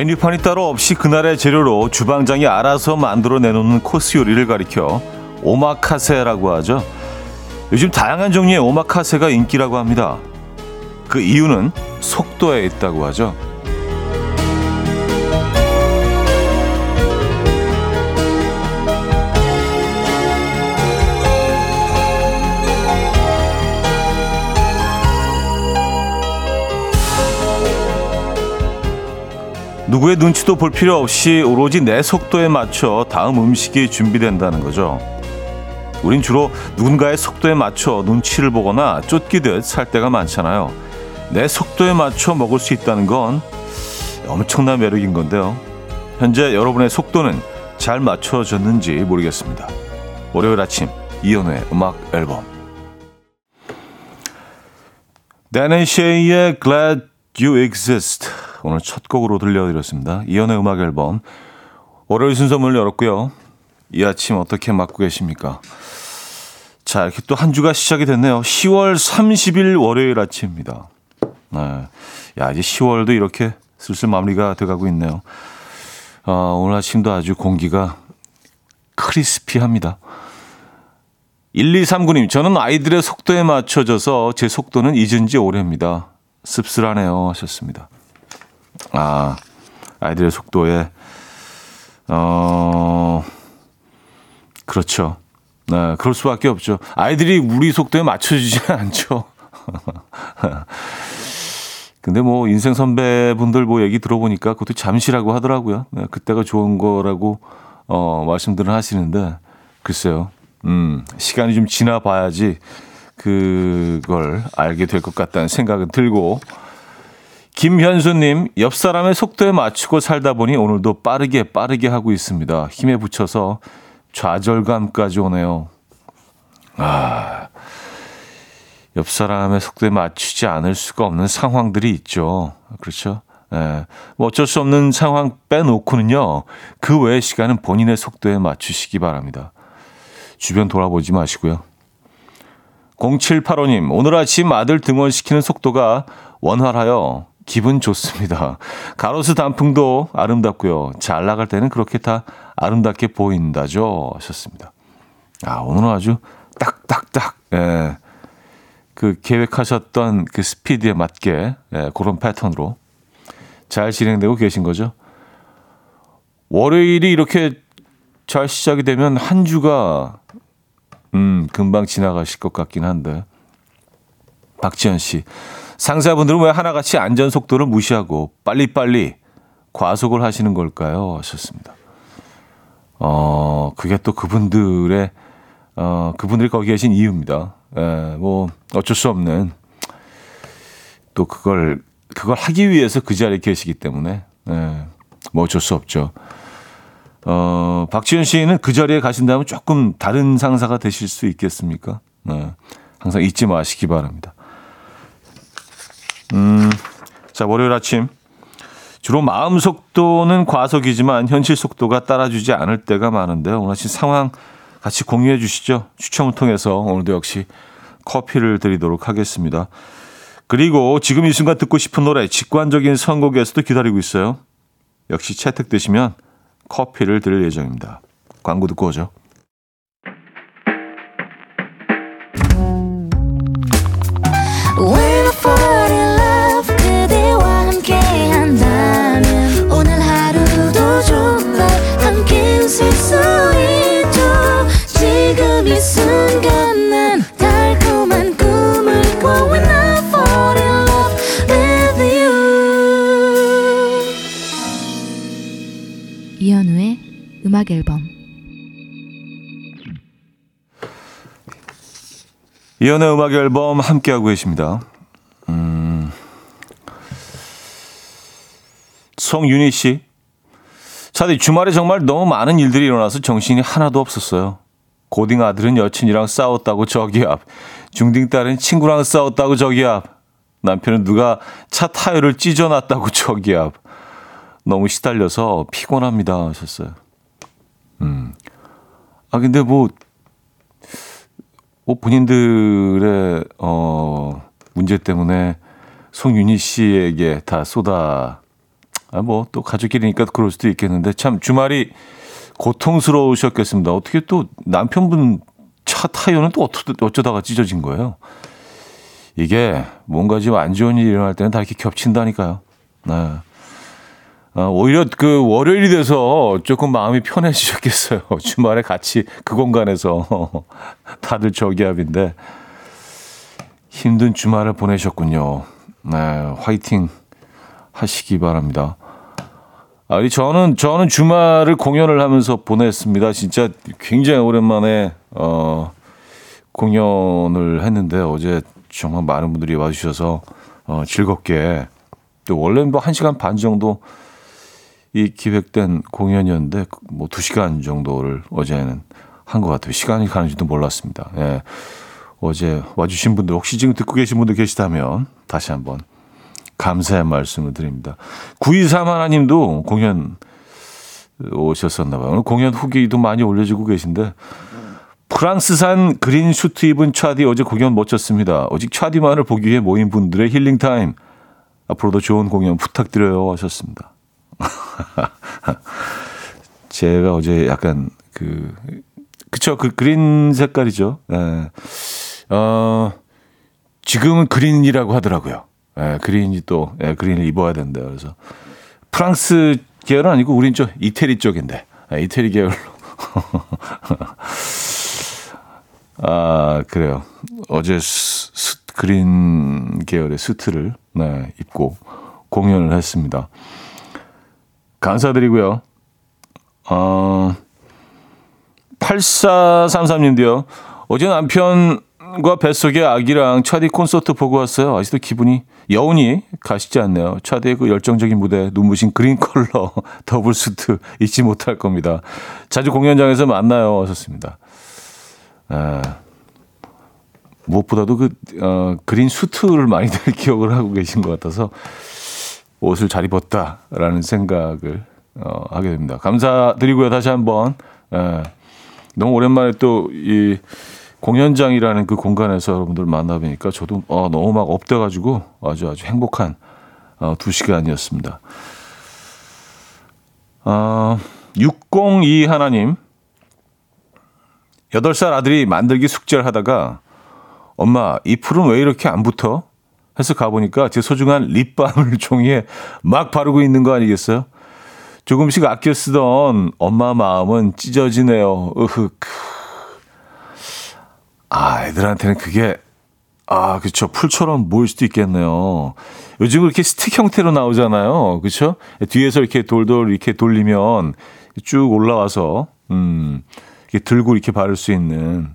메뉴판이 따로 없이 그날의 재료로 주방장이 알아서 만들어 내놓는 코스 요리를 가리켜 오마카세라고 하죠. 요즘 다양한 종류의 오마카세가 인기라고 합니다. 그 이유는 속도에 있다고 하죠. 누구의 눈치도 볼 필요 없이 오로지 내 속도에 맞춰 다음 음식이 준비된다는 거죠. 우린 주로 누군가의 속도에 맞춰 눈치를 보거나 쫓기듯 살 때가 많잖아요. 내 속도에 맞춰 먹을 수 있다는 건 엄청난 매력인 건데요. 현재 여러분의 속도는 잘 맞춰졌는지 모르겠습니다. 월요일 아침 이연우의 음악 앨범 데넨 쉐이의 Glad You Exist 오늘 첫 곡으로 들려드렸습니다. 이연의 음악 앨범 월요일 순서 문을 열었고요. 이 아침 어떻게 맞고 계십니까? 자, 이렇게 또 한 주가 시작이 됐네요. 10월 30일 월요일 아침입니다. 네. 야, 이제 10월도 이렇게 슬슬 마무리가 돼가고 있네요. 어, 오늘 아침도 아주 공기가 크리스피합니다. 1239님, 저는 아이들의 속도에 맞춰져서 제 속도는 잊은 지 오래입니다. 씁쓸하네요. 하셨습니다. 아, 아이들의 속도에, 어, 그렇죠. 네, 그럴 수밖에 없죠. 아이들이 우리 속도에 맞춰주지 않죠. 근데 뭐 인생 선배분들 뭐 얘기 들어보니까 그것도 잠시라고 하더라고요. 네, 그때가 좋은 거라고 어, 말씀들을 하시는데 글쎄요. 음, 시간이 좀 지나 봐야지 그걸 알게 될 것 같다는 생각은 들고 김현수님, 옆 사람의 속도에 맞추고 살다 보니 오늘도 빠르게 빠르게 하고 있습니다. 힘에 붙여서 좌절감까지 오네요. 아, 옆 사람의 속도에 맞추지 않을 수가 없는 상황들이 있죠. 그렇죠? 예. 뭐 어쩔 수 없는 상황 빼놓고는요, 그 외의 시간은 본인의 속도에 맞추시기 바랍니다. 주변 돌아보지 마시고요. 0785님, 오늘 아침 아들 등원시키는 속도가 원활하여 기분 좋습니다. 가로수 단풍도 아름답고요. 잘 나갈 때는 그렇게 다 아름답게 보인다죠. 하셨습니다. 아, 오늘은 아주 딱딱딱, 예. 그 계획하셨던 그 스피드에 맞게, 예, 그런 패턴으로 잘 진행되고 계신 거죠. 월요일이 이렇게 잘 시작이 되면 한 주가, 음, 금방 지나가실 것 같긴 한데. 박지현 씨. 상사분들은 왜 하나같이 안전 속도를 무시하고 빨리빨리 과속을 하시는 걸까요? 하셨습니다. 어, 그게 또 그분들의, 어, 그분들이 거기 계신 이유입니다. 예, 뭐, 어쩔 수 없는, 또 그걸, 그걸 하기 위해서 그 자리에 계시기 때문에, 예, 뭐 어쩔 수 없죠. 어, 박지현 씨는 그 자리에 가신다면 조금 다른 상사가 되실 수 있겠습니까? 네, 항상 잊지 마시기 바랍니다. 음, 자, 월요일 아침. 주로 마음 속도는 과속이지만 현실 속도가 따라주지 않을 때가 많은데요. 오늘 아침 상황 같이 공유해 주시죠. 추첨을 통해서 오늘도 역시 커피를 드리도록 하겠습니다. 그리고 지금 이 순간 듣고 싶은 노래 직관적인 선곡에서도 기다리고 있어요. 역시 채택되시면 커피를 드릴 예정입니다. 광고 듣고 오죠. 음악 앨범 이연의 음악 앨범 함께하고 계십니다. 음, 송윤희 씨. 차디 주말에 정말 너무 많은 일들이 일어나서 정신이 하나도 없었어요. 고딩 아들은 여친이랑 싸웠다고 저기 앞. 중딩 딸은 친구랑 싸웠다고 저기 앞. 남편은 누가 차 타이어를 찢어놨다고 저기 앞. 너무 시달려서 피곤합니다 하셨어요. 음. 아, 근데 뭐, 뭐 본인들의, 어, 문제 때문에 송윤희 씨에게 다 쏟아 아, 뭐 또 가족끼리니까 그럴 수도 있겠는데 참 주말이 고통스러우셨겠습니다. 어떻게 또 남편분 차 타이어는 또 어쩌다가 찢어진 거예요? 이게 뭔가 좀안 좋은 일이 일어날 때는 다 이렇게 겹친다니까요. 네. 어, 오히려 그 월요일이 돼서 조금 마음이 편해지셨겠어요. 주말에 같이 그 공간에서 다들 저기압인데 힘든 주말을 보내셨군요. 네, 화이팅 하시기 바랍니다. 아니 저는 저는 주말을 공연을 하면서 보냈습니다. 진짜 굉장히 오랜만에 어 공연을 했는데 어제 정말 많은 분들이 와주셔서 어, 즐겁게 또 원래는 뭐 1시간 반 정도 이 기획된 공연이었는데 뭐 2시간 정도를 어제는 한 것 같아요. 시간이 가는지도 몰랐습니다. 예. 어제 와주신 분들 혹시 지금 듣고 계신 분들 계시다면 다시 한번 감사의 말씀을 드립니다. 923 하나님도 공연 오셨었나 봐요. 오늘 공연 후기도 많이 올려주고 계신데 프랑스산 그린 슈트 입은 차디 어제 공연 멋졌습니다. 오직 차디만을 보기 위해 모인 분들의 힐링 타임. 앞으로도 좋은 공연 부탁드려요 하셨습니다. 제가 어제 약간 그 그쵸 그 그린 색깔이죠. 예. 어 지금은 그린이라고 하더라고요. 예, 그린이 또 예, 그린을 입어야 된다. 그래서 프랑스 계열은 아니고 우린 좀 이태리 쪽인데 예, 이태리 계열로. 아 그래요. 어제 스, 스, 그린 계열의 수트를 네, 입고 공연을 했습니다. 감사드리고요. 어, 8433님도요. 어제 남편과 뱃속에 아기랑 차디 콘서트 보고 왔어요. 아직도 기분이 여운이 가시지 않네요. 차디의 그 열정적인 무대, 눈부신 그린 컬러, 더블 수트 잊지 못할 겁니다. 자주 공연장에서 만나요. 하셨습니다. 아, 무엇보다도 그, 어, 그린 수트를 많이들 기억을 하고 계신 것 같아서 옷을 잘 입었다라는 생각을 어, 하게 됩니다. 감사드리고요. 다시 한번 예, 너무 오랜만에 또 이 공연장이라는 그 공간에서 여러분들 만나뵈니까 저도 어, 너무 막 up돼가지고 아주 아주 행복한 어, 두 시간이었습니다. 어, 6021님 8살 아들이 만들기 숙제를 하다가 엄마 이 풀은 왜 이렇게 안 붙어? 해서 가보니까 제 소중한 립밤을 종이에 막 바르고 있는 거 아니겠어요? 조금씩 아껴 쓰던 엄마 마음은 찢어지네요. 으흑. 아, 애들한테는 그게, 아, 그쵸. 풀처럼 보일 수도 있겠네요. 요즘 이렇게 스틱 형태로 나오잖아요. 그쵸? 뒤에서 이렇게 돌돌 이렇게 돌리면 쭉 올라와서, 음, 이렇게 들고 이렇게 바를 수 있는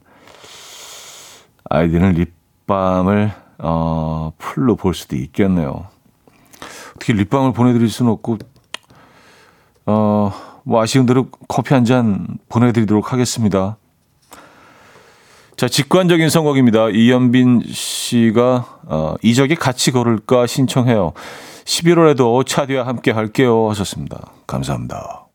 아이들은 립밤을 어, 풀로 볼 수도 있겠네요. 어떻게 립밤을 보내드릴 수는 없고, 어, 뭐 아쉬운 대로 커피 한 잔 보내드리도록 하겠습니다. 자, 직관적인 선곡입니다. 이연빈 씨가 어, 이적이 같이 걸을까 신청해요. 11월에도 차디와 함께 할게요 하셨습니다. 감사합니다.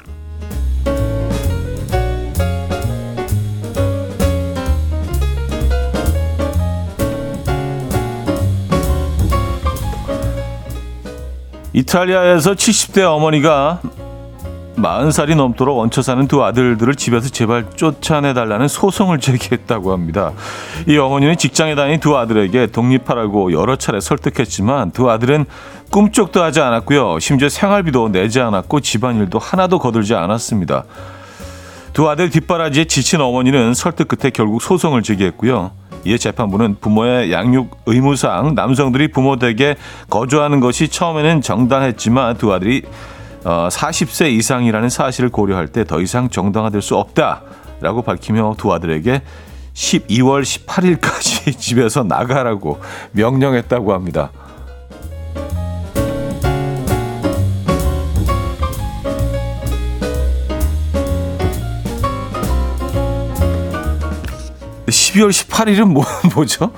이탈리아에서 70대 어머니가 40살이 넘도록 얹혀 사는 두 아들들을 집에서 제발 쫓아내달라는 소송을 제기했다고 합니다. 이 어머니는 직장에 다니는 두 아들에게 독립하라고 여러 차례 설득했지만 두 아들은 꿈쩍도 하지 않았고요. 심지어 생활비도 내지 않았고 집안일도 하나도 거들지 않았습니다. 두 아들 뒷바라지에 지친 어머니는 설득 끝에 결국 소송을 제기했고요. 이에 재판부는 부모의 양육 의무상 남성들이 부모 댁에 거주하는 것이 처음에는 정당했지만 두 아들이 어, 40세 이상이라는 사실을 고려할 때 더 이상 정당화될 수 없다라고 밝히며 두 아들에게 12월 18일까지 집에서 나가라고 명령했다고 합니다. 12월 18일은 뭐, 뭐죠?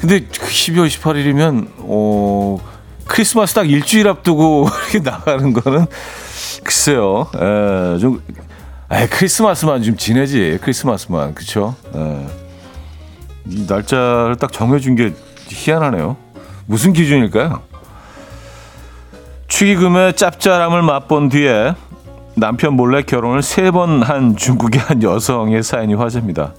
근데 12월 18일이면, 어, 크리스마스 딱 일주일 앞두고 이렇게 나가는 거는 글쎄요. 에, 좀, 에, 크리스마스만 좀 지내지. 크리스마스만. 그쵸? 에. 이 날짜를 딱 정해준 게 희한하네요. 무슨 기준일까요? 축의금의 짭짤함을 맛본 뒤에 남편 몰래 결혼을 세 번 한 중국의 한 여성의 사연이 화제입니다.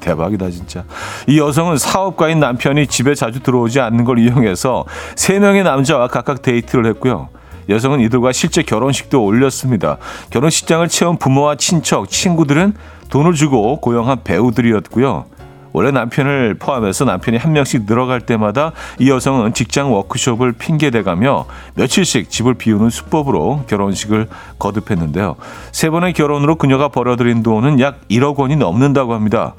대박이다 진짜. 이 여성은 사업가인 남편이 집에 자주 들어오지 않는 걸 이용해서 세 명의 남자와 각각 데이트를 했고요. 여성은 이들과 실제 결혼식도 올렸습니다. 결혼식장을 채운 부모와 친척, 친구들은 돈을 주고 고용한 배우들이었고요. 원래 남편을 포함해서 남편이 한 명씩 늘어갈 때마다 이 여성은 직장 워크숍을 핑계대가며 며칠씩 집을 비우는 수법으로 결혼식을 거듭했는데요. 세 번의 결혼으로 그녀가 벌어들인 돈은 약 1억 원이 넘는다고 합니다.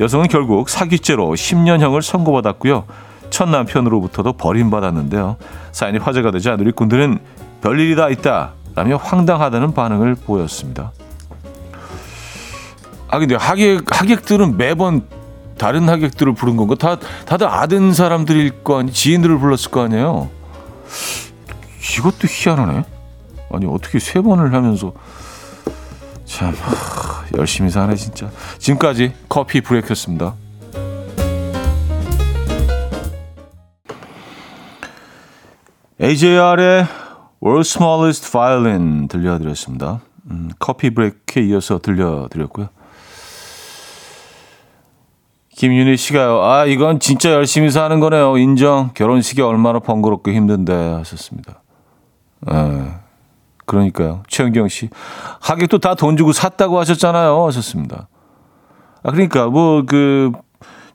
여성은 결국 사기죄로 10년형을 선고받았고요. 첫 남편으로부터도 버림받았는데요. 사연이 화제가 되자 누리꾼들은 별일이 다 있다 라며 황당하다는 반응을 보였습니다. 아 근데 하객 하객들은 매번 다른 하객들을 부른 건가? 다 다들 아는 사람들일 거 아니 지인들을 불렀을 거 아니에요. 이것도 희한하네. 아니 어떻게 세 번을 하면서 참 하, 열심히 사네 진짜. 지금까지 커피 브레이크였습니다. AJR의 World's Smallest Violin 들려드렸습니다. 음, 커피 브레이크에 이어서 들려드렸고요. 김윤희 씨가요. 아 이건 진짜 열심히 사는 거네요. 인정. 결혼식이 얼마나 번거롭고 힘든데 하셨습니다. 에, 그러니까요. 최은경 씨. 하객도 다 돈 주고 샀다고 하셨잖아요. 하셨습니다. 아 그러니까 뭐 그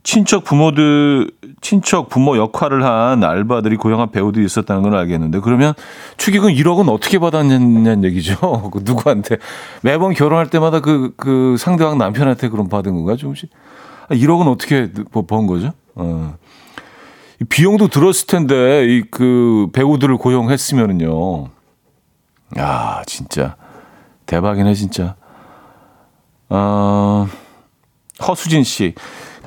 친척 부모들 친척 부모 역할을 한 알바들이 고용한 배우들이 있었다는 건 알겠는데 그러면 축의금 1억은 어떻게 받았냐는 얘기죠. 그 누구한테 매번 결혼할 때마다 그, 그 상대방 남편한테 그럼 받은 건가 조금씩? 1억은 아, 어떻게 뭐번 거죠? 어. 비용도 들었을 텐데 이 그 배우들을 고용했으면은요. 야, 진짜 대박이네 진짜. 어, 허수진 씨.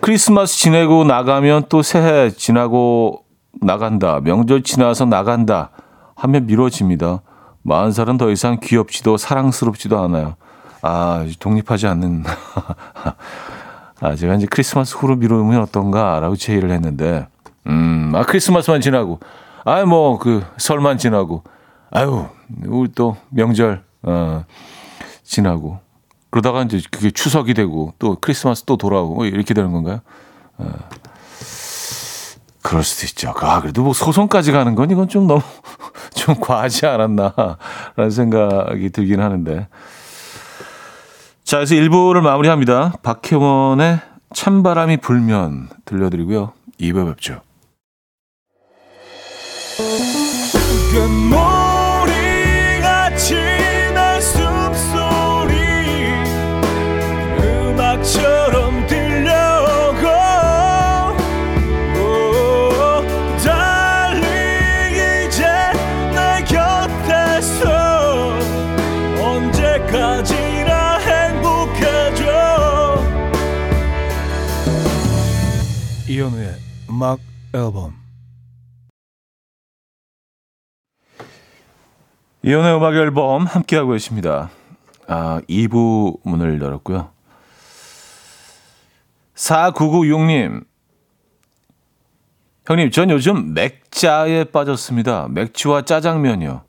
크리스마스 지내고 나가면 또 새해 지나고 나간다. 명절 지나서 나간다. 하면 미뤄집니다. 마흔 살은 더 이상 귀엽지도 사랑스럽지도 않아요. 아, 독립하지 않는. 아, 제가 이제 크리스마스 후로 미루면 어떤가라고 제의를 했는데, 음, 아, 크리스마스만 지나고, 아, 뭐, 그, 설만 지나고, 아유, 우리 또 명절, 어, 지나고, 그러다가 이제 그게 추석이 되고, 또 크리스마스 또 돌아오고, 뭐 이렇게 되는 건가요? 어, 그럴 수도 있죠. 아, 그래도 뭐 소송까지 가는 건 이건 좀 너무, 좀 과하지 않았나라는 생각이 들긴 하는데. 자, 그래서 1부를 마무리합니다. 박혜원의 찬바람이 불면 들려드리고요. 2부 뵙죠. 앨범 이현우의 음악 앨범 함께하고 계십니다. 아, 2부 문을 열었고요. 4996님 형님, 전 요즘 맥자에 빠졌습니다. 맥주와 짜장면이요.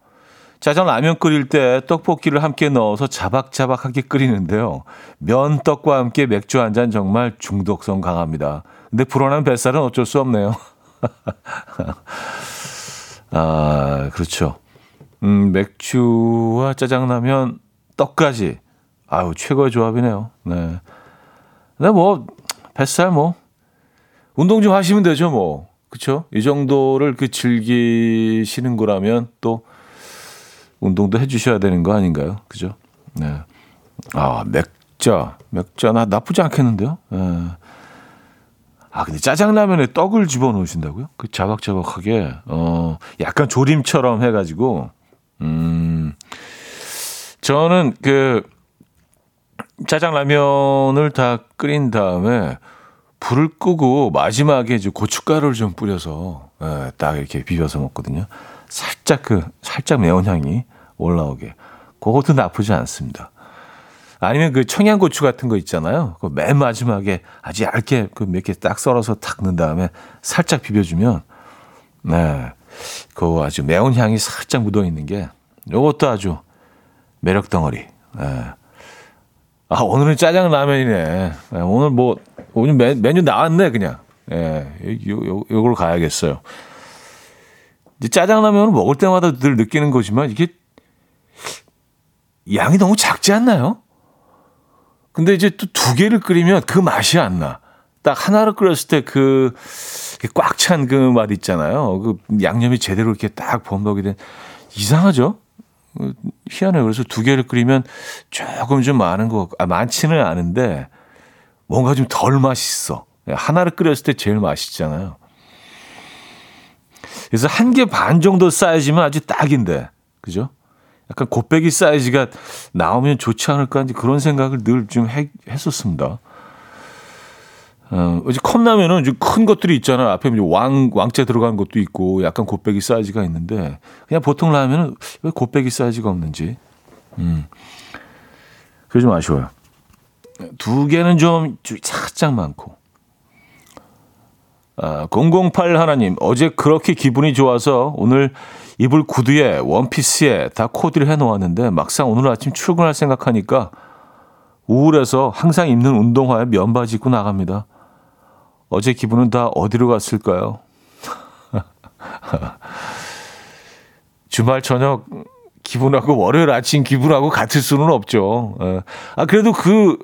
짜장 라면 끓일 때 떡볶이를 함께 넣어서 자박자박하게 끓이는데요. 면 떡과 함께 맥주 한 잔 정말 중독성 강합니다. 근데 불어난 뱃살은 어쩔 수 없네요. 아, 그렇죠. 음, 맥주와 짜장라면, 떡까지. 아유, 최고의 조합이네요. 네. 근데 뭐, 뱃살 뭐, 운동 좀 하시면 되죠, 뭐. 그쵸? 이 정도를 그 즐기시는 거라면 또, 운동도 해주셔야 되는 거 아닌가요? 그죠? 네. 아, 맥자. 맥자, 나 나쁘지 않겠는데요? 네. 아, 근데 짜장라면에 떡을 집어 넣으신다고요? 그 자박자박하게, 어, 약간 조림처럼 해가지고, 음, 저는 그, 짜장라면을 다 끓인 다음에 불을 끄고 마지막에 이제 고춧가루를 좀 뿌려서 예, 딱 이렇게 비벼서 먹거든요. 살짝 그 살짝 매운 향이 올라오게. 그것도 나쁘지 않습니다. 아니면 그 청양고추 같은 거 있잖아요. 그 맨 마지막에 아주 얇게 그 몇 개 딱 썰어서 탁 넣은 다음에 살짝 비벼주면 네. 그 아주 매운 향이 살짝 묻어 있는 게 요것도 아주 매력 덩어리. 네. 아, 오늘은 짜장 라면이네. 네, 오늘 뭐, 오늘 메, 메뉴 나왔네, 그냥. 예, 요, 요, 요걸 가야겠어요. 이제 짜장 라면을 먹을 때마다 늘 느끼는 거지만 이게 양이 너무 작지 않나요? 근데 이제 또 두 개를 끓이면 그 맛이 안 나. 딱 하나를 끓였을 때 그 꽉 찬 그 맛 있잖아요. 그 양념이 제대로 이렇게 딱 범벅이 된 이상하죠? 희한해요. 그래서 두 개를 끓이면 조금 좀 많은 거, 아, 많지는 않은데 뭔가 좀 덜 맛있어. 하나를 끓였을 때 제일 맛있잖아요. 그래서 한 개 반 정도 사이즈면 아주 딱인데, 그죠? 약간 곱빼기 사이즈가 나오면 좋지 않을까 하는 그런 생각을 늘 좀 했었습니다. 어, 이제 컵라면은 좀 큰 것들이 있잖아. 앞에 왕, 왕자 들어간 것도 있고, 약간 곱빼기 사이즈가 있는데, 그냥 보통 라면은 왜 곱빼기 사이즈가 없는지. 음. 그게 좀 아쉬워요. 두 개는 좀 살짝 많고. 아, 008 하나님, 어제 그렇게 기분이 좋아서 오늘 입을 구두에 원피스에 다 코디를 해 놓았는데 막상 오늘 아침 출근할 생각하니까 우울해서 항상 입는 운동화에 면바지 입고 나갑니다. 어제 기분은 다 어디로 갔을까요? 주말 저녁 기분하고 월요일 아침 기분하고 같을 수는 없죠. 예. 아, 그래도 그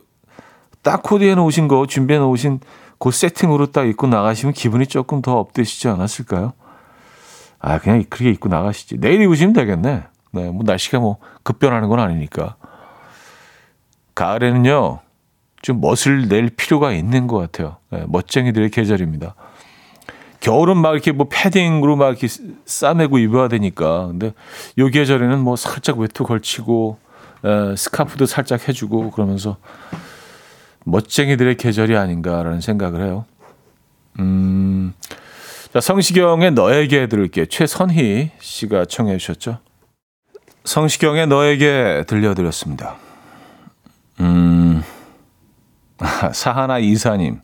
딱 코디해 놓으신 거, 준비해 놓으신 그 세팅으로 딱 입고 나가시면 기분이 조금 더 업되시지 않았을까요? 아, 그냥 그렇게 입고 나가시지. 내일 입으시면 되겠네. 네, 뭐 날씨가 뭐 급변하는 건 아니니까. 가을에는요, 좀 멋을 낼 필요가 있는 것 같아요. 네, 멋쟁이들의 계절입니다. 겨울은 막 이렇게 뭐 패딩으로 막 이렇게 싸매고 입어야 되니까. 근데 요 계절에는 뭐 살짝 외투 걸치고, 에, 스카프도 살짝 해주고 그러면서 멋쟁이들의 계절이 아닌가라는 생각을 해요. 음, 자, 성시경의 너에게 들을게요. 최선희 씨가 청해 주셨죠. 성시경의 너에게 들려드렸습니다. 음, 사하나 이사님.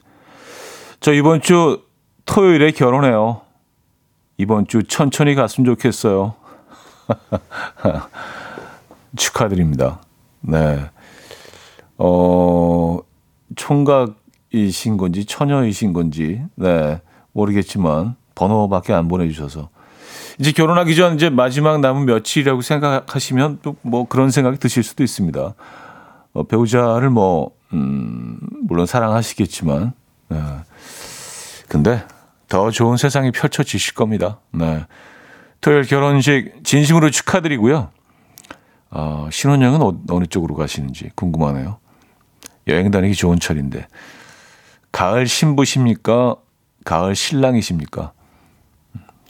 저 이번 주 토요일에 결혼해요. 이번 주 천천히 갔으면 좋겠어요. 축하드립니다. 네. 어, 총각이신 건지 처녀이신 건지, 네. 모르겠지만, 번호밖에 안 보내주셔서. 이제 결혼하기 전 이제 마지막 남은 며칠이라고 생각하시면 또 뭐 그런 생각이 드실 수도 있습니다. 어, 배우자를 뭐, 음, 물론 사랑하시겠지만, 네. 근데 더 좋은 세상이 펼쳐지실 겁니다. 네. 토요일 결혼식 진심으로 축하드리고요. 어, 신혼여행은 어, 어느 쪽으로 가시는지 궁금하네요. 여행 다니기 좋은 철인데. 가을 신부십니까? 가을 신랑이십니까?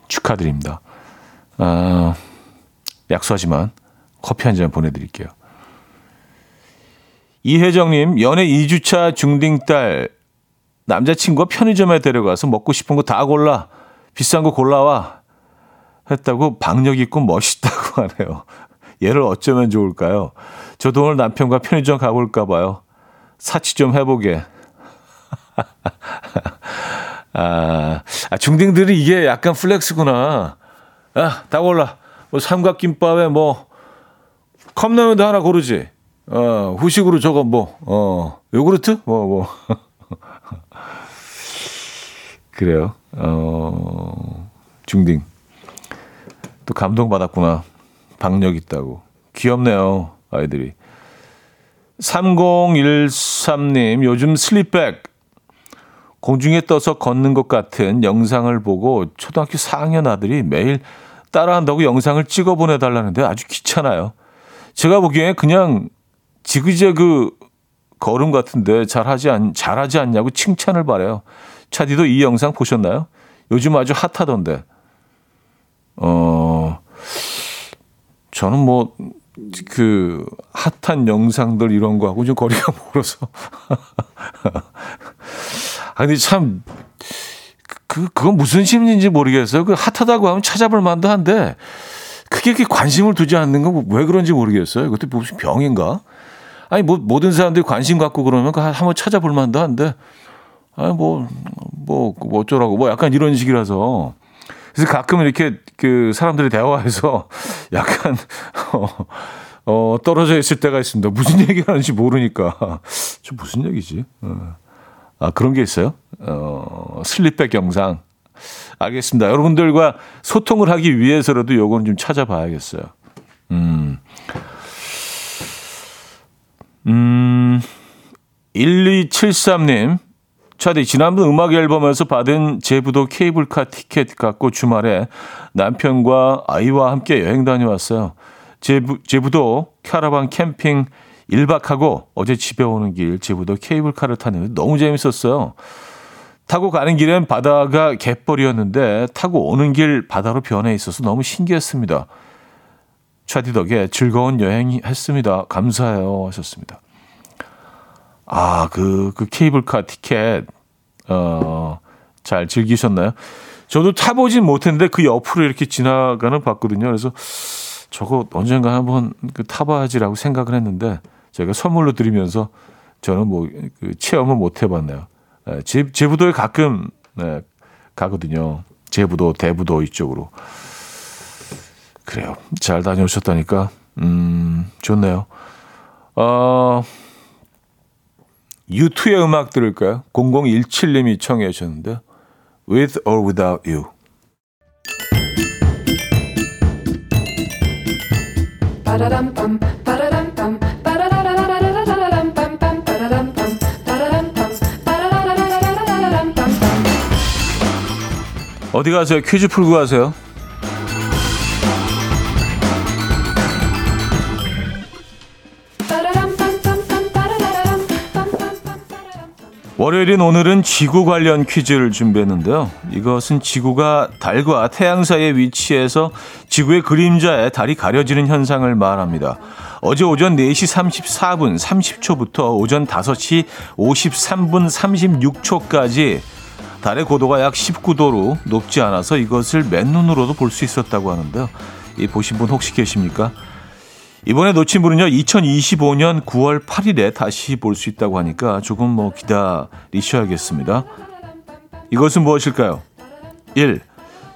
축하드립니다. 아, 약소하지만 커피 한 잔 보내드릴게요. 이혜정님, 연애 2주차 중딩딸 남자친구가 편의점에 데려가서 먹고 싶은 거 다 골라. 비싼 거 골라와. 했다고 박력 있고 멋있다고 하네요. 얘를 어쩌면 좋을까요? 저도 오늘 남편과 편의점 가볼까 봐요. 사치 좀 해보게. 아, 아, 중딩들이 이게 약간 플렉스구나. 아, 다 골라. 뭐 삼각김밥에 뭐 컵라면도 하나 고르지. 어, 후식으로 저거 뭐, 어, 요구르트? 뭐, 뭐. 그래요. 어, 중딩. 또 감동받았구나. 박력 있다고. 귀엽네요, 아이들이. 3013님, 요즘 슬립백 공중에 떠서 걷는 것 같은 영상을 보고 초등학교 4학년 아들이 매일 따라한다고 영상을 찍어 보내달라는데 아주 귀찮아요. 제가 보기에 그냥 지그재그 걸음 같은데 잘하지 않, 잘하지 않냐고 칭찬을 바래요. 차디도 이 영상 보셨나요? 요즘 아주 핫하던데. 어, 저는 뭐 그 핫한 영상들 이런 거하고 좀 거리가 멀어서. 아 근데 참 그, 그건 무슨 심리인지 모르겠어요. 그 핫하다고 하면 찾아볼 만도 한데, 크게 그렇게 관심을 두지 않는 건 왜 그런지 모르겠어요. 이것도 무슨 병인가? 아니, 뭐, 모든 사람들이 관심 갖고 그러면 그 한번 찾아볼 만도 한데, 아니, 뭐, 뭐, 뭐 어쩌라고, 뭐 약간 이런 식이라서. 그래서 가끔 이렇게 그 사람들이 대화해서 약간, 어, 어, 떨어져 있을 때가 있습니다. 무슨 얘기 하는지 모르니까. 저 무슨 얘기지? 어. 아, 그런 게 있어요? 어, 슬립백 영상. 알겠습니다. 여러분들과 소통을 하기 위해서라도 요건 좀 찾아봐야겠어요. 음. 음, 1273님. 차디, 지난번 음악 앨범에서 받은 제부도 케이블카 티켓 갖고 주말에 남편과 아이와 함께 여행 다녀왔어요. 제부, 제부도 캐러반 캠핑 1박하고 어제 집에 오는 길 제부도 케이블카를 탔는데 너무 재밌었어요. 타고 가는 길엔 바다가 갯벌이었는데 타고 오는 길 바다로 변해 있어서 너무 신기했습니다. 차디 덕에 즐거운 여행 했습니다. 감사해요. 하셨습니다. 아, 그, 그 케이블카 티켓, 어, 잘 즐기셨나요? 저도 타보진 못했는데 그 옆으로 이렇게 지나가는 봤거든요. 그래서 저거 언젠가 한번 그 타봐야지라고 생각을 했는데 제가 선물로 드리면서 저는 뭐 그 체험을 못 해봤네요. 네, 제, 제부도에 가끔 네, 가거든요. 제부도, 대부도 이쪽으로. 그래요. 잘 다녀오셨다니까, 음, 좋네요. 어, U2의 음악 들을까요? 0017님이 청해 주셨는데, With or Without You. 어디 가세요? 퀴즈 풀고 가세요. 월요일인 오늘은 지구 관련 퀴즈를 준비했는데요. 이것은 지구가 달과 태양 사이에 위치해서 지구의 그림자에 달이 가려지는 현상을 말합니다. 어제 오전 4시 34분 30초부터 오전 5시 53분 36초까지 달의 고도가 약 19도로 높지 않아서 이것을 맨눈으로도 볼 수 있었다고 하는데요. 이 보신 분 혹시 계십니까? 이번에 놓친 분은요, 2025년 9월 8일에 다시 볼 수 있다고 하니까 조금 뭐 기다리셔야겠습니다. 이것은 무엇일까요? 1.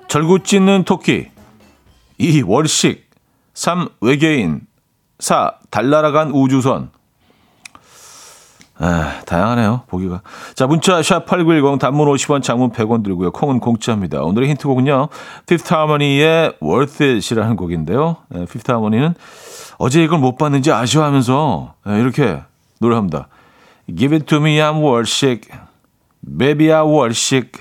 절구 찢는 토끼 2. 월식 3. 외계인 4. 달나라간 우주선 아, 다양하네요, 보기가. 자, 문자 샵8910 단문 50원, 장문 100원 들고요. 콩은 공짜입니다. 오늘의 힌트곡은요. Fifth Harmony의 Worth It이라는 곡인데요. 네, Fifth Harmony는 어제 이걸 못 봤는지 아쉬워하면서 네, 이렇게 노래합니다. Give it to me, I'm worship. Baby, I worship.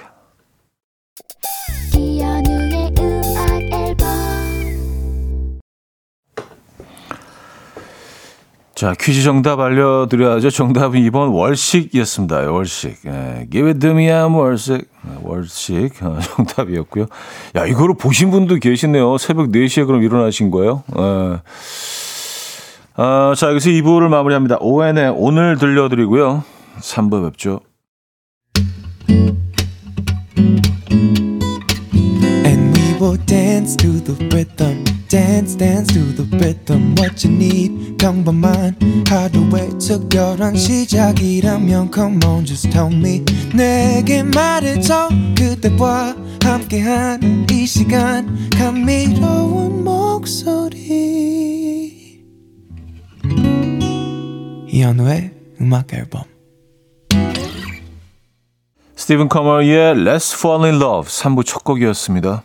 자, 퀴즈 정답 알려드려야죠. 정답은 2번 월식이었습니다. 월식. 예, give it to me, I'm 월식. 월식. 어, 정답이었고요. 야, 이거를 보신 분도 계시네요. 새벽 4시에 그럼 일어나신 거예요? 예. 아, 자, 여기서 2부를 마무리합니다. ON의 오늘 들려드리고요. 3부 뵙죠. And we will dance to the rhythm. Dance dance to the rhythm what you need 평범한 하루의 특별한 시작이라면 come on just tell me 내게 말해줘 그대와 함께한 이 시간 감미로운 목소리 이현우의 음악 앨범 스티븐 커머의 Let's Fall in Love 3부 첫 곡이었습니다.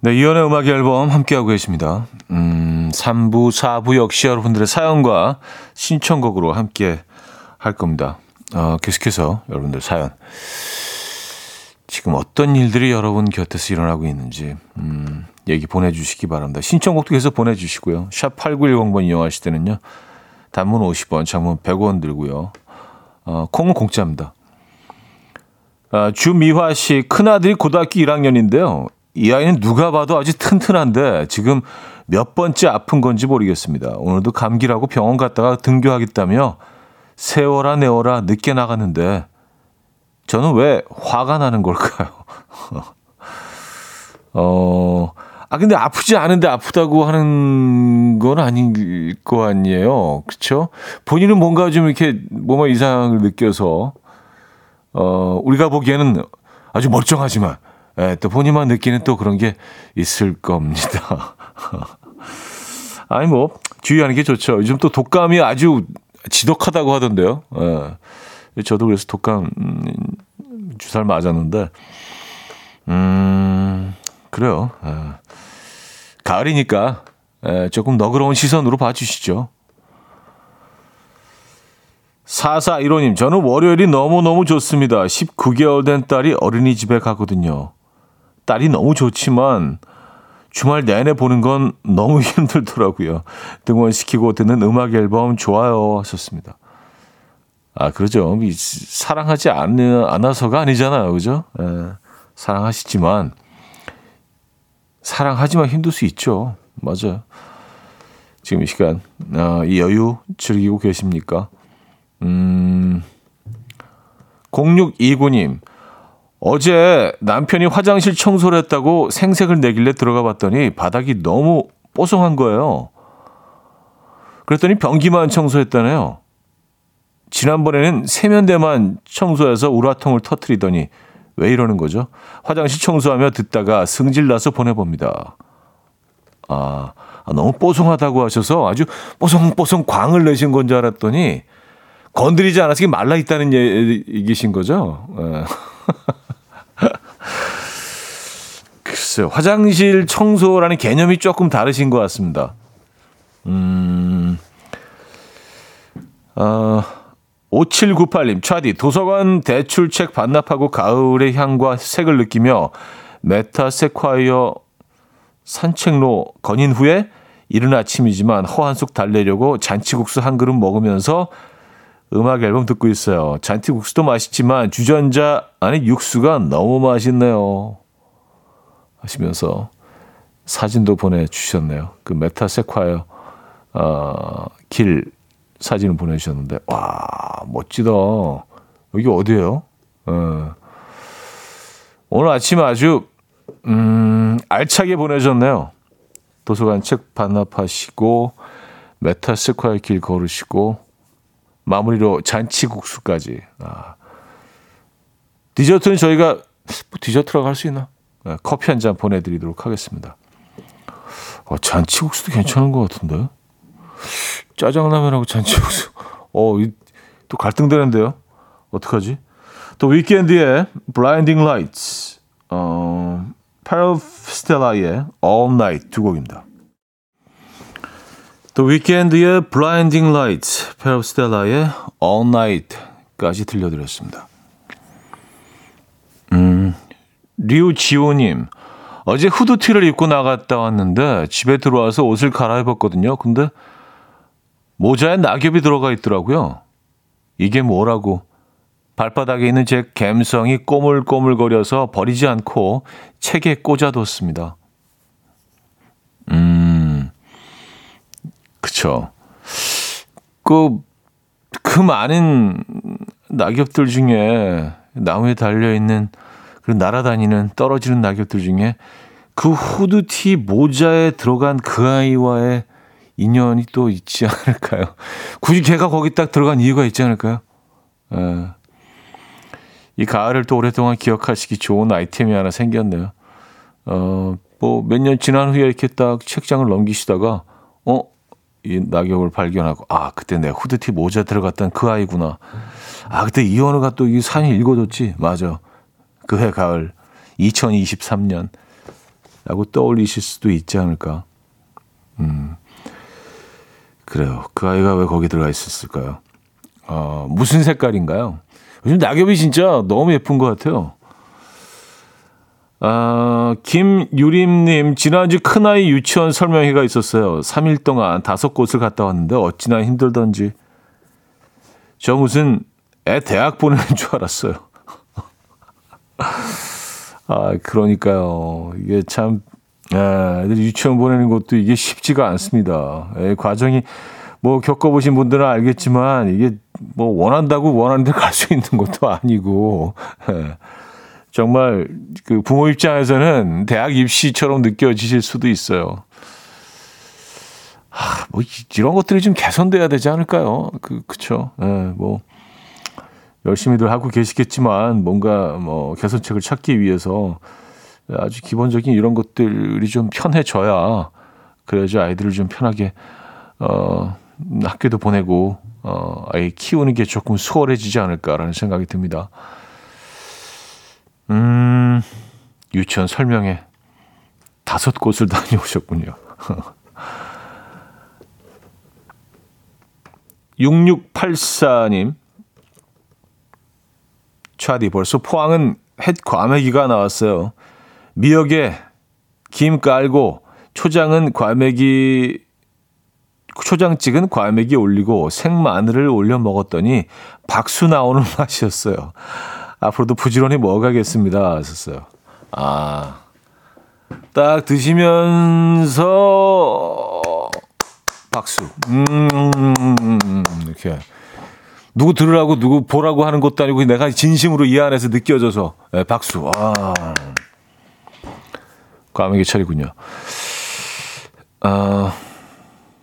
네, 이연의 음악 앨범 함께하고 계십니다. 음, 3부, 4부 역시 여러분들의 사연과 신청곡으로 함께 할 겁니다. 어, 계속해서 여러분들 사연 지금 어떤 일들이 여러분 곁에서 일어나고 있는지 음, 얘기 보내주시기 바랍니다. 신청곡도 계속 보내주시고요. 샵 8910번 이용하실 때는요. 단문 50원, 장문 100원 들고요. 어, 콩은 공짜입니다. 아, 주미화 씨, 큰아들이 고등학교 1학년인데요. 이 아이는 누가 봐도 아주 튼튼한데 지금 몇 번째 아픈 건지 모르겠습니다. 오늘도 감기라고 병원 갔다가 등교하겠다며 세워라 내워라 늦게 나갔는데 저는 왜 화가 나는 걸까요? 어, 아, 근데 아프지 않은데 아프다고 하는 건 아닌 거 아니에요. 그쵸? 본인은 뭔가 좀 이렇게 몸에 이상을 느껴서, 어, 우리가 보기에는 아주 멀쩡하지만, 예, 또 본인만 느끼는 또 그런 게 있을 겁니다. 아니, 뭐, 주의하는 게 좋죠. 요즘 또 독감이 아주 지독하다고 하던데요. 예. 저도 그래서 독감 음, 주사를 맞았는데, 음, 그래요. 에. 가을이니까 에, 조금 너그러운 시선으로 봐주시죠. 4415님, 저는 월요일이 너무너무 좋습니다. 19개월 된 딸이 어린이집에 가거든요. 딸이 너무 좋지만 주말 내내 보는 건 너무 힘들더라고요. 등원시키고 듣는 음악 앨범 좋아요 하셨습니다. 아, 그러죠. 사랑하지 않, 않아서가 아니잖아요. 그죠? 예, 사랑하시지만, 사랑하지만 힘들 수 있죠. 맞아요. 지금 이 시간, 아, 이 여유 즐기고 계십니까? 음, 0629님, 어제 남편이 화장실 청소를 했다고 생색을 내길래 들어가 봤더니 바닥이 너무 뽀송한 거예요. 그랬더니 변기만 청소했다네요. 지난번에는 세면대만 청소해서 우라통을 터트리더니 왜 이러는 거죠? 화장실 청소하며 듣다가 승질나서 보내봅니다. 아, 아, 너무 뽀송하다고 하셔서 아주 뽀송뽀송 광을 내신 건 줄 알았더니 건드리지 않아서 말라 있다는 얘기신 거죠? 예. 글쎄요. 화장실 청소라는 개념이 조금 다르신 것 같습니다. 음, 어, 5798님, 차디, 도서관 대출책 반납하고 가을의 향과 색을 느끼며 메타 세콰이어 산책로 거닌 후에 이른 아침이지만 허한속 달래려고 잔치국수 한 그릇 먹으면서 음악 앨범 듣고 있어요. 잔치국수도 맛있지만 주전자 안에 육수가 너무 맛있네요. 하시면서 사진도 보내주셨네요. 그 메타 세콰이어 어, 길 사진을 보내주셨는데 와 멋지다. 여기 어디예요? 어. 오늘 아침에 아주 음, 알차게 보내셨네요. 도서관 책 반납하시고 메타스콰이 길 걸으시고 마무리로 잔치국수까지. 아. 디저트는 저희가 뭐 디저트라고 할 수 있나? 네, 커피 한 잔 보내드리도록 하겠습니다. 어, 잔치국수도 괜찮은 것 같은데. 짜장라면하고 잔치국수. 어, 이, 또 갈등되는데요. 어떡하지? 또 위켄드의 Blinding Lights, 어, 파라스텔라의 All Night 두 곡입니다. 또 위켄드의 Blinding Lights, 파라스텔라의 All Night까지 들려드렸습니다. 음, 류지호님, 어제 후드티를 입고 나갔다 왔는데 집에 들어와서 옷을 갈아입었거든요. 근데 모자에 낙엽이 들어가 있더라고요. 이게 뭐라고? 발바닥에 있는 제 갬성이 꼬물꼬물거려서 버리지 않고 책에 꽂아뒀습니다. 음, 그쵸. 그, 그 많은 낙엽들 중에 나무에 달려있는 그 날아다니는 떨어지는 낙엽들 중에 그 후드티 모자에 들어간 그 아이와의 인연이 또 있지 않을까요? 굳이 걔가 거기 딱 들어간 이유가 있지 않을까요? 에. 이 가을을 또 오랫동안 기억하시기 좋은 아이템이 하나 생겼네요. 어, 뭐 몇 년 지난 후에 이렇게 딱 책장을 넘기시다가 어, 이 낙엽을 발견하고 아, 그때 내가 후드티 모자 들어갔던 그 아이구나. 아, 그때 이현우가 또 이 사연 읽어줬지. 맞아. 그 해 가을 2023년 라고 떠올리실 수도 있지 않을까. 음. 그래요. 그 아이가 왜 거기 들어가 있었을까요? 어, 무슨 색깔인가요? 요즘 낙엽이 진짜 너무 예쁜 것 같아요. 아, 김유림님, 지난주 큰아이 유치원 설명회가 있었어요. 3일 동안 다섯 곳을 갔다 왔는데 어찌나 힘들던지. 저 무슨 애 대학 보내는 줄 알았어요. 아, 그러니까요. 이게 참, 아, 애들 유치원 보내는 것도 이게 쉽지가 않습니다. 예, 과정이 뭐 겪어보신 분들은 알겠지만 이게 뭐 원한다고 원하는 데 갈 수 있는 것도 아니고, 예. 정말 그 부모 입장에서는 대학 입시처럼 느껴지실 수도 있어요. 아, 뭐 이런 것들이 좀 개선돼야 되지 않을까요? 그 그쵸? 예, 뭐 열심히들 하고 계시겠지만 뭔가 뭐 개선책을 찾기 위해서 아주 기본적인 이런 것들이 좀 편해져야 그래야지 아이들을 좀 편하게 어 학교도 보내고 어 아이 키우는 게 조금 수월해지지 않을까라는 생각이 듭니다. 음 유치원 설명회 다섯 곳을 다녀오셨군요. 6684님 차디 벌써 포항은 햇 과메기가 나왔어요. 미역에 김 깔고 초장은 과메기 초장 찍은 과메기 올리고 생마늘을 올려 먹었더니 박수 나오는 맛이었어요. 앞으로도 부지런히 먹어가겠습니다. 하셨어요. 아, 딱 드시면서 박수. 음, 이렇게. 누구 들으라고 누구 보라고 하는 것도 아니고 내가 진심으로 이 안에서 느껴져서 네, 박수. 아. 과메기 차리군요. 아.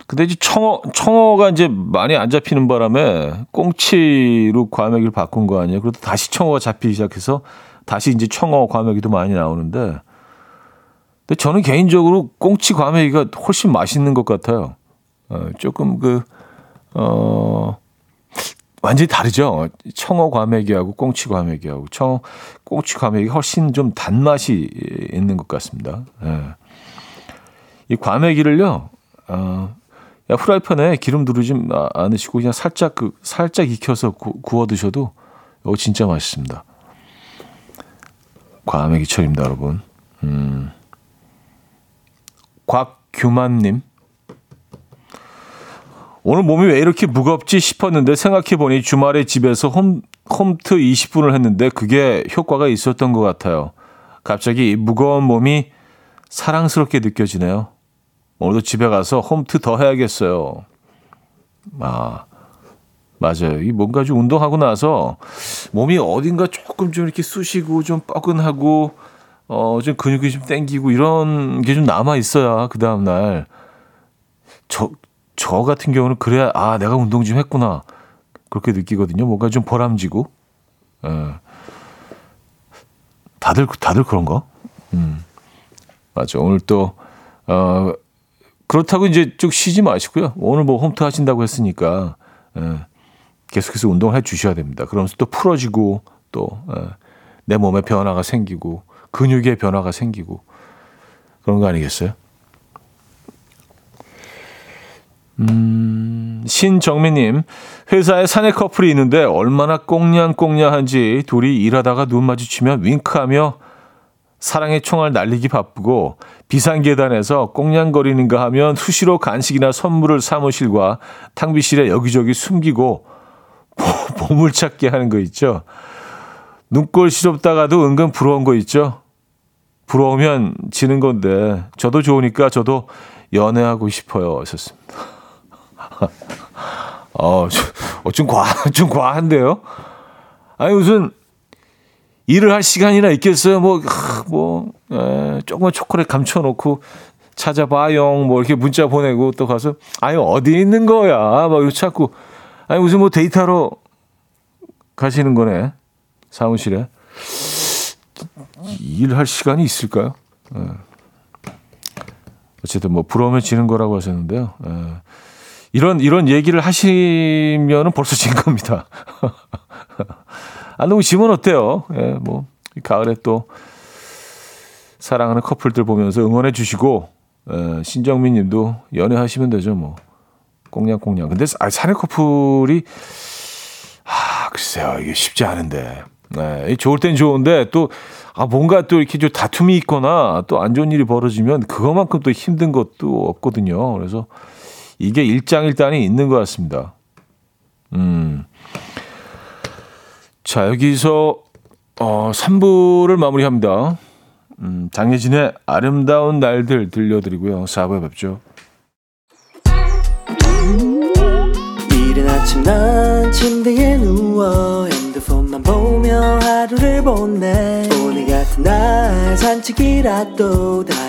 근데 이제 청어 청어가 이제 많이 안 잡히는 바람에 꽁치로 과메기를 바꾼 거 아니에요. 그래도 다시 청어가 잡히기 시작해서 다시 이제 청어 과메기도 많이 나오는데 근데 저는 개인적으로 꽁치 과메기가 훨씬 맛있는 것 같아요. 어, 조금 그 어, 완전히 다르죠. 청어 과메기하고 꽁치 과메기하고 청 꽁치 과메기 훨씬 좀 단맛이 있는 것 같습니다. 예. 이 과메기를요. 어, 후라이팬에 기름 두르지 않으시고 그냥 살짝 그 살짝 익혀서 구, 구워 드셔도 이거 진짜 맛있습니다. 과메기철입니다, 여러분. 음. 곽규만님 오늘 몸이 왜 이렇게 무겁지 싶었는데 생각해보니 주말에 집에서 홈, 홈트 20분을 했는데 그게 효과가 있었던 것 같아요. 갑자기 무거운 몸이 사랑스럽게 느껴지네요. 오늘도 집에 가서 홈트 더 해야겠어요. 아, 맞아요. 이 뭔가 좀 운동하고 나서 몸이 어딘가 조금 좀 이렇게 쑤시고 좀 뻐근하고 어, 좀 근육이 좀 땡기고 이런 게 좀 남아 있어야 그 다음날 저, 저 같은 경우는 그래야 아 내가 운동 좀 했구나 그렇게 느끼거든요. 뭔가 좀 보람지고. 예. 다들 다들 그런가? 음 맞아. 오늘 또 어, 그렇다고 이제 쭉 쉬지 마시고요. 오늘 뭐 홈트 하신다고 했으니까 예, 계속해서 운동을 해 주셔야 됩니다. 그러면서 또 풀어지고 또내 예, 몸에 변화가 생기고 근육에 변화가 생기고 그런 거 아니겠어요? 음, 신정민님, 회사에 사내 커플이 있는데 얼마나 꽁냥꽁냥한지 둘이 일하다가 눈 마주치면 윙크하며 사랑의 총알 날리기 바쁘고 비상계단에서 꽁냥거리는가 하면 수시로 간식이나 선물을 사무실과 탕비실에 여기저기 숨기고 보물찾기 하는 거 있죠. 눈꼴 시렵다가도 은근 부러운 거 있죠. 부러우면 지는 건데 저도 좋으니까 저도 연애하고 싶어요. 하셨습니다. 어, 어, 좀 과, 좀 과한데요? 아니, 무슨, 일을 할 시간이나 있겠어요? 뭐, 뭐, 에, 조금만 초콜릿 감춰놓고 찾아봐요. 뭐, 이렇게 문자 보내고 또 가서, 아니, 어디 있는 거야? 막 이렇게 찾고, 아니, 무슨 뭐 데이터로 가시는 거네. 사무실에. 일할 시간이 있을까요? 에. 어쨌든 뭐, 부러우면 지는 거라고 하셨는데요. 에. 이런 이런 얘기를 하시면은 벌써 진 겁니다. 아 너무 지면 어때요? 예, 뭐 가을에 또 사랑하는 커플들 보면서 응원해 주시고 예, 신정민 님도 연애하시면 되죠, 뭐. 꽁냥꽁냥. 근데 아, 사내 커플이 아, 글쎄요. 이게 쉽지 않은데. 네, 좋을 땐 좋은데 또 아, 뭔가 또 이렇게 좀 다툼이 있거나 또 안 좋은 일이 벌어지면 그것만큼 또 힘든 것도 없거든요. 그래서 이게 일장일단이 있는 것 같습니다. 음. 자, 여기서 어, 3부를 마무리합니다. 음, 장혜진의 아름다운 날들 들려드리고요. 4부에 뵙죠. 난 침대에 누워 핸드폰만 보며 하루를 보내 오늘 같은 날 산책이라도 다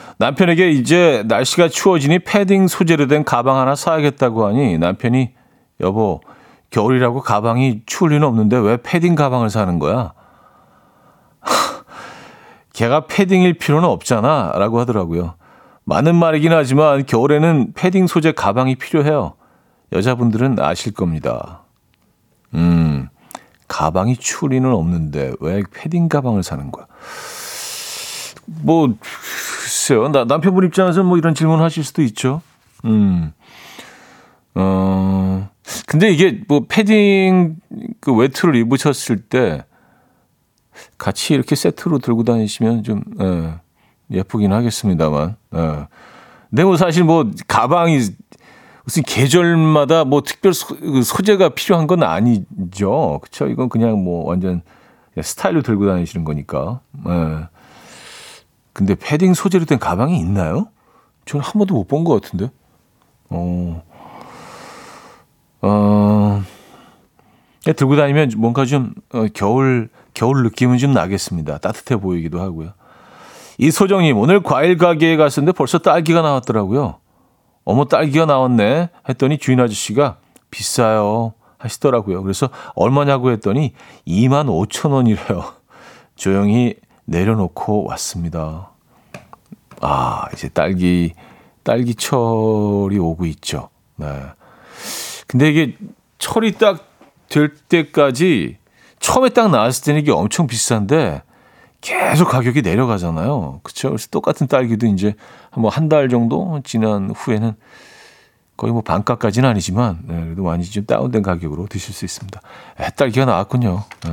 남편에게 이제 날씨가 추워지니 패딩 소재로 된 가방 하나 사야겠다고 하니 남편이 여보 겨울이라고 가방이 추울 리는 없는데 왜 패딩 가방을 사는 거야? 걔가 패딩일 필요는 없잖아 라고 하더라고요. 많은 말이긴 하지만 겨울에는 패딩 소재 가방이 필요해요. 여자분들은 아실 겁니다. 음, 가방이 추울 리는 없는데 왜 패딩 가방을 사는 거야? 뭐 글쎄요. 나, 남편분 입장에서 뭐 이런 질문 하실 수도 있죠. 음. 어, 근데 이게 뭐 패딩 그 외투를 입으셨을 때 같이 이렇게 세트로 들고 다니시면 좀, 예, 예쁘긴 하겠습니다만, 예. 근데 뭐 사실 뭐 가방이 무슨 계절마다 뭐 특별 소, 그 소재가 필요한 건 아니죠. 그쵸? 이건 그냥 뭐 완전 스타일로 들고 다니시는 거니까. 예. 근데 패딩 소재로 된 가방이 있나요? 저는 한 번도 못 본 것 같은데. 어, 어, 들고 다니면 뭔가 좀 어, 겨울 겨울 느낌은 좀 나겠습니다. 따뜻해 보이기도 하고요. 이소정님 오늘 과일 가게에 갔었는데 벌써 딸기가 나왔더라고요. 어머 딸기가 나왔네 했더니 주인 아저씨가 비싸요 하시더라고요. 그래서 얼마냐고 했더니 2만 5천 원이래요. 조용히 내려놓고 왔습니다. 아, 이제 딸기, 딸기철이 오고 있죠. 네. 근데 이게 철이 딱 될 때까지 처음에 딱 나왔을 때는 이게 엄청 비싼데 계속 가격이 내려가잖아요. 그쵸? 그래서 똑같은 딸기도 이제 한번 한달 정도 지난 후에는 거의 뭐 반값까지는 아니지만 네, 그래도 많이 좀 다운된 가격으로 드실 수 있습니다. 에, 딸기가 나왔군요. 네.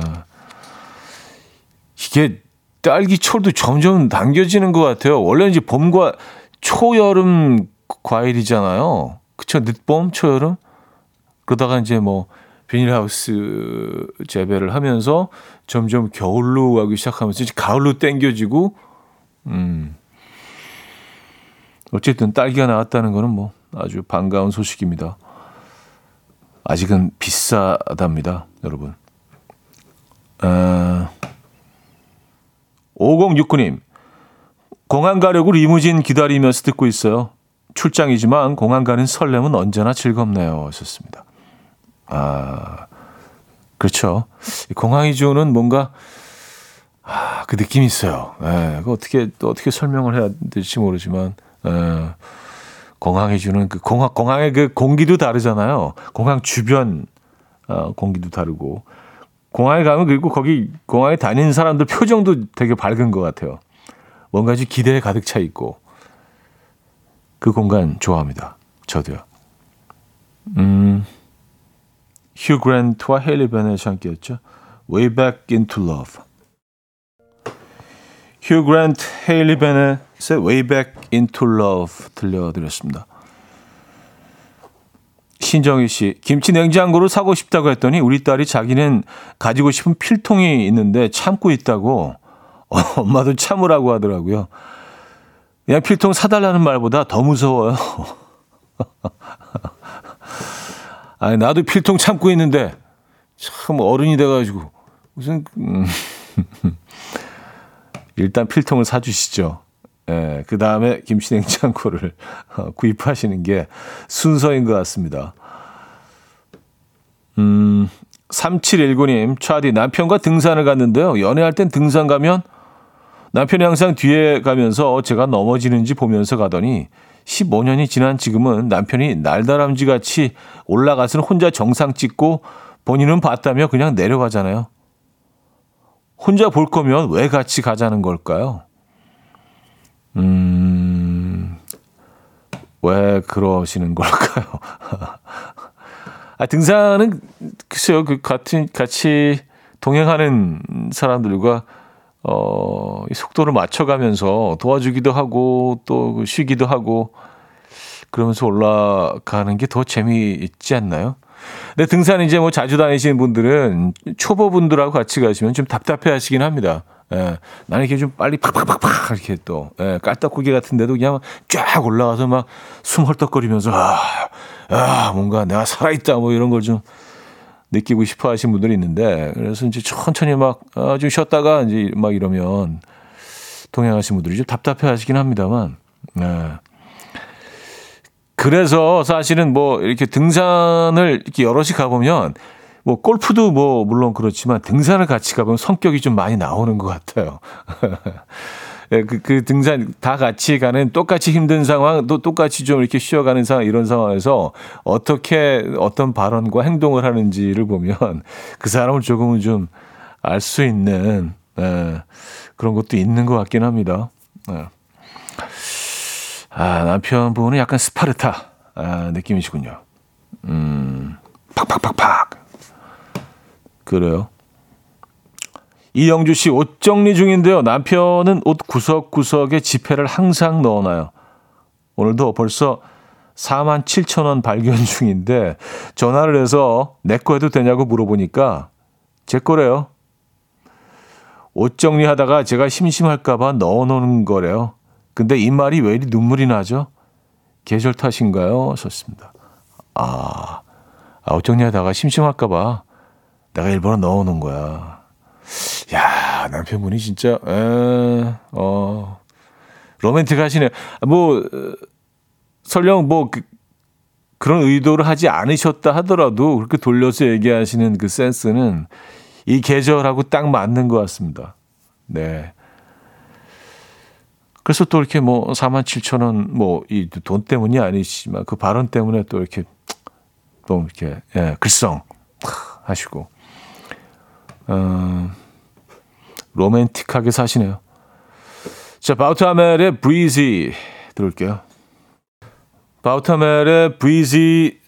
이게 딸기철도 점점 당겨지는 것 같아요. 원래 이제 봄과 초여름 과일이잖아요. 그쵸? 늦봄, 초여름? 그러다가 이제 뭐 비닐하우스 재배를 하면서 점점 겨울로 가기 시작하면서 이제 가을로 땡겨지고, 음. 어쨌든 딸기가 나왔다는 거는 뭐, 아주 반가운 소식입니다. 아직은 비싸답니다, 여러분. 어, 5069님, 공항 가려고 리무진 기다리면서 듣고 있어요. 출장이지만 공항 가는 설렘은 언제나 즐겁네요. 하셨습니다. 아, 그렇죠. 공항이 주는 뭔가, 아, 그 느낌이 있어요. 예, 그 어떻게, 또 어떻게 설명을 해야 될지 모르지만, 예, 공항이 주는 그 공항, 공항의 그 공기도 다르잖아요. 공항 주변, 어, 공기도 다르고. 공항에 가면 그리고 거기 공항에 다니는 사람들 표정도 되게 밝은 것 같아요. 뭔가 좀 기대에 가득 차 있고. 그 공간 좋아합니다. 저도요. 음, 휴 그랜트와 헤일리 베넷이 함께했죠. Way Back Into Love. 휴 그랜트, 헤일리 베넷의 Way Back Into Love 들려드렸습니다. 신정희 씨, 김치 냉장고를 사고 싶다고 했더니 우리 딸이 자기는 가지고 싶은 필통이 있는데 참고 있다고 엄마도 참으라고 하더라고요. 그냥 필통 사달라는 말보다 더 무서워요. 아니, 나도 필통 참고 있는데 참 어른이 돼가지고 무슨, 음. 일단 필통을 사주시죠. 예, 그 다음에 김치 냉장고를 어, 구입하시는 게 순서인 것 같습니다. 음, 3719님, 차디, 남편과 등산을 갔는데요. 연애할 땐 등산 가면 남편이 항상 뒤에 가면서 제가 넘어지는지 보면서 가더니 15년이 지난 지금은 남편이 날다람쥐 같이 올라가서는 혼자 정상 찍고 본인은 봤다며 그냥 내려가잖아요. 혼자 볼 거면 왜 같이 가자는 걸까요? 음, 왜 그러시는 걸까요? 아, 등산은 글쎄요, 그 같은, 같이 동행하는 사람들과 어, 이 속도를 맞춰가면서 도와주기도 하고 또그 쉬기도 하고 그러면서 올라가는 게 더 재미있지 않나요? 근데 등산 이제 뭐 자주 다니시는 분들은 초보분들하고 같이 가시면 좀 답답해 하시긴 합니다. 예. 나는 이렇게 좀 빨리 팍팍팍팍 이렇게 또, 예, 깔딱고기 같은데도 그냥 쫙 올라가서 막 숨 헐떡거리면서, 아, 아, 뭔가 내가 살아있다 뭐 이런 걸 좀 느끼고 싶어 하시는 분들이 있는데, 그래서 이제 천천히 막, 아, 좀 쉬었다가 이제 막 이러면 동행하시는 분들이 좀 답답해 하시긴 합니다만, 예. 그래서 사실은 뭐 이렇게 등산을 이렇게 여럿이 가보면 뭐 골프도 뭐 물론 그렇지만 등산을 같이 가보면 성격이 좀 많이 나오는 것 같아요. 예, 그, 그 등산 다 같이 가는 똑같이 힘든 상황, 또 똑같이 좀 이렇게 쉬어가는 상황, 이런 상황에서 어떻게 어떤 발언과 행동을 하는지를 보면 그 사람을 조금은 좀 알 수 있는, 예, 그런 것도 있는 것 같긴 합니다. 예. 아, 남편분은 약간 스파르타 아, 느낌이시군요. 음, 팍팍팍팍. 그래요. 이영주 씨, 옷 정리 중인데요. 남편은 옷 구석구석에 지폐를 항상 넣어놔요. 오늘도 벌써 4만 7천 원 발견 중인데 전화를 해서 내 거 해도 되냐고 물어보니까 제 거래요. 옷 정리하다가 제가 심심할까봐 넣어놓는 거래요. 근데 이 말이 왜 이리 눈물이 나죠? 계절 탓인가요? 썼습니다. 아, 아 옷 정리하다가 심심할까봐 내가 일본어 넣어놓은 거야. 야, 남편분이 진짜, 에, 어, 로맨틱 하시네. 뭐, 설령 뭐, 그, 그런 의도를 하지 않으셨다 하더라도 그렇게 돌려서 얘기하시는 그 센스는 이 계절하고 딱 맞는 것 같습니다. 네. 그래서 또 이렇게 뭐 4만 7천 원 뭐 이 돈 때문이 아니지만 그 발언 때문에 또 이렇게 또 이렇게 예, 글썽 하시고 어, 로맨틱하게 사시네요. 자, 바우타멜의 브리지 들을게요. 바우타멜의 브리지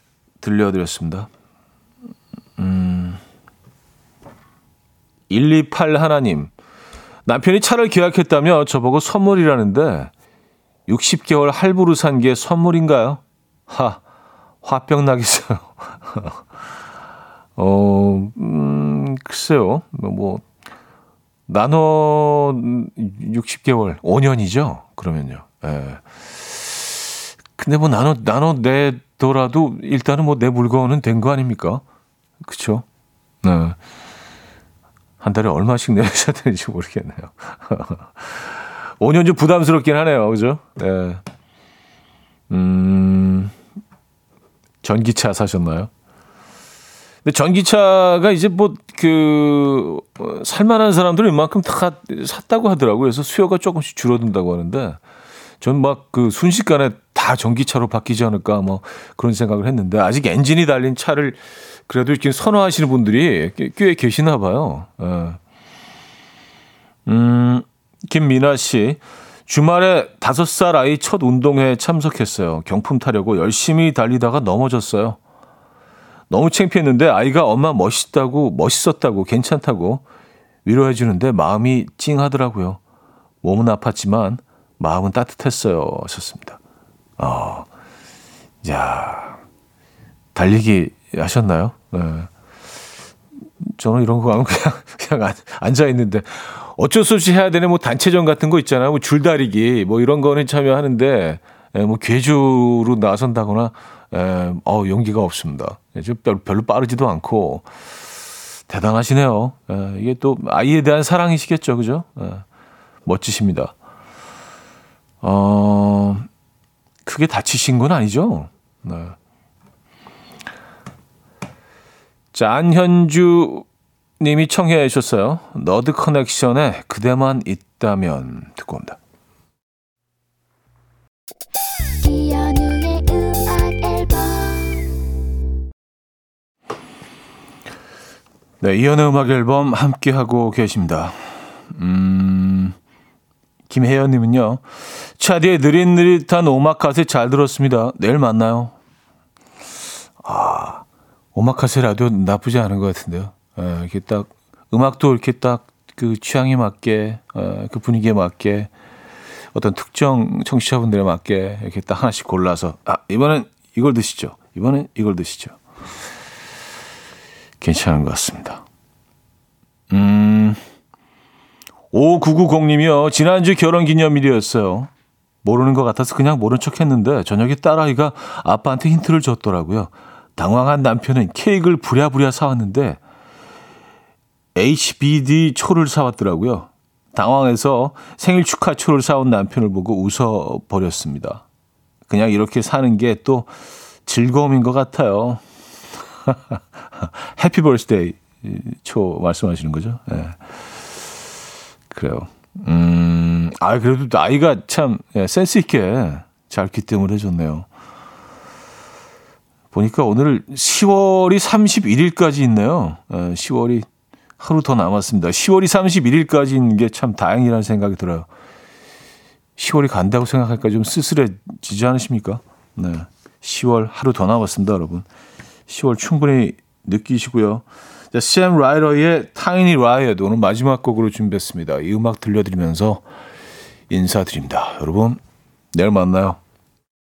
들려드렸습니다. 음, 128 하나님. 남편이 차를 계약했다며 저보고 선물이라는데 60개월 할부로 산 게 선물인가요? 하, 화병 나겠어요. 어, 음, 글쎄요. 뭐, 나눠 60개월, 5년이죠? 그러면요. 예. 근데 뭐 나눠 나눠 내더라도 일단은 뭐 내 물건은 된 거 아닙니까? 그렇죠? 네. 한 달에 얼마씩 내셔야 되는지 모르겠네요. 5년 좀 부담스럽긴 하네요. 그죠? 네. 음, 전기차 사셨나요? 근데 전기차가 이제 뭐, 그, 어, 살만한 사람들은 이만큼 다 샀다고 하더라고요. 그래서 수요가 조금씩 줄어든다고 하는데, 전 막 그 순식간에 다 전기차로 바뀌지 않을까 뭐 그런 생각을 했는데, 아직 엔진이 달린 차를 그래도 이렇게 선호하시는 분들이 꽤, 꽤 계시나 봐요. 예. 음, 김민아 씨. 주말에 다섯 살 아이 첫 운동회에 참석했어요. 경품 타려고 열심히 달리다가 넘어졌어요. 너무 창피했는데 아이가 엄마 멋있다고, 멋있었다고, 괜찮다고 위로해 주는데 마음이 찡하더라고요. 몸은 아팠지만 마음은 따뜻했어요. 하셨습니다. 어, 야, 달리기 하셨나요? 네. 저는 이런 거 하면 그냥, 그냥 앉아 있는데 어쩔 수 없이 해야 되는 뭐 단체전 같은 거 있잖아요. 뭐 줄다리기 뭐 이런 거는 참여하는데 예, 뭐 괴주로 나선다거나 예, 어 용기가 없습니다. 예, 별로 빠르지도 않고 대단하시네요. 예, 이게 또 아이에 대한 사랑이시겠죠, 그죠? 예, 멋지십니다. 어, 크게 다치신 건 아니죠? 네. 자, 안현주 님이 청해 주셨어요. 너드 커넥션에 그대만 있다면 듣고 옵니다. 네, 이연의 음악 앨범 함께 하고 계십니다. 음, 김혜연님은요, 차디의 느릿느릿한 오마카세 잘 들었습니다. 내일 만나요. 아, 오마카세 라디오 나쁘지 않은 것 같은데요. 에, 이렇게 딱 음악도 이렇게 딱 그 취향에 맞게 에, 그 분위기에 맞게 어떤 특정 청취자분들에 맞게 이렇게 딱 하나씩 골라서 아 이번엔 이걸 드시죠. 이번엔 이걸 드시죠. 괜찮은 것 같습니다. 음, 5990님이요. 지난주 결혼 기념일이었어요. 모르는 것 같아서 그냥 모른 척 했는데 저녁에 딸아이가 아빠한테 힌트를 줬더라고요. 당황한 남편은 케이크를 부랴부랴 사왔는데 HBD 초를 사왔더라고요. 당황해서 생일 축하 초를 사온 남편을 보고 웃어버렸습니다. 그냥 이렇게 사는 게 또 즐거움인 것 같아요. 해피 벌스데이 초 말씀하시는 거죠? 네. 그래요. 음, 아, 그래도 나이가 참 예, 센스있게 잘 기뜸을 해줬네요. 보니까 오늘 10월이 31일까지 있네요. 10월이 하루 더 남았습니다. 10월이 31일까지인 게 참 다행이라는 생각이 들어요. 10월이 간다고 생각하니까 좀 쓸쓸해지지 않으십니까? 네. 10월 하루 더 남았습니다, 여러분. 10월 충분히 느끼시고요. 자, 샘 라이더의 타이니 라이엇 오늘 마지막 곡으로 준비했습니다. 이 음악 들려드리면서 인사드립니다. 여러분, 내일 만나요.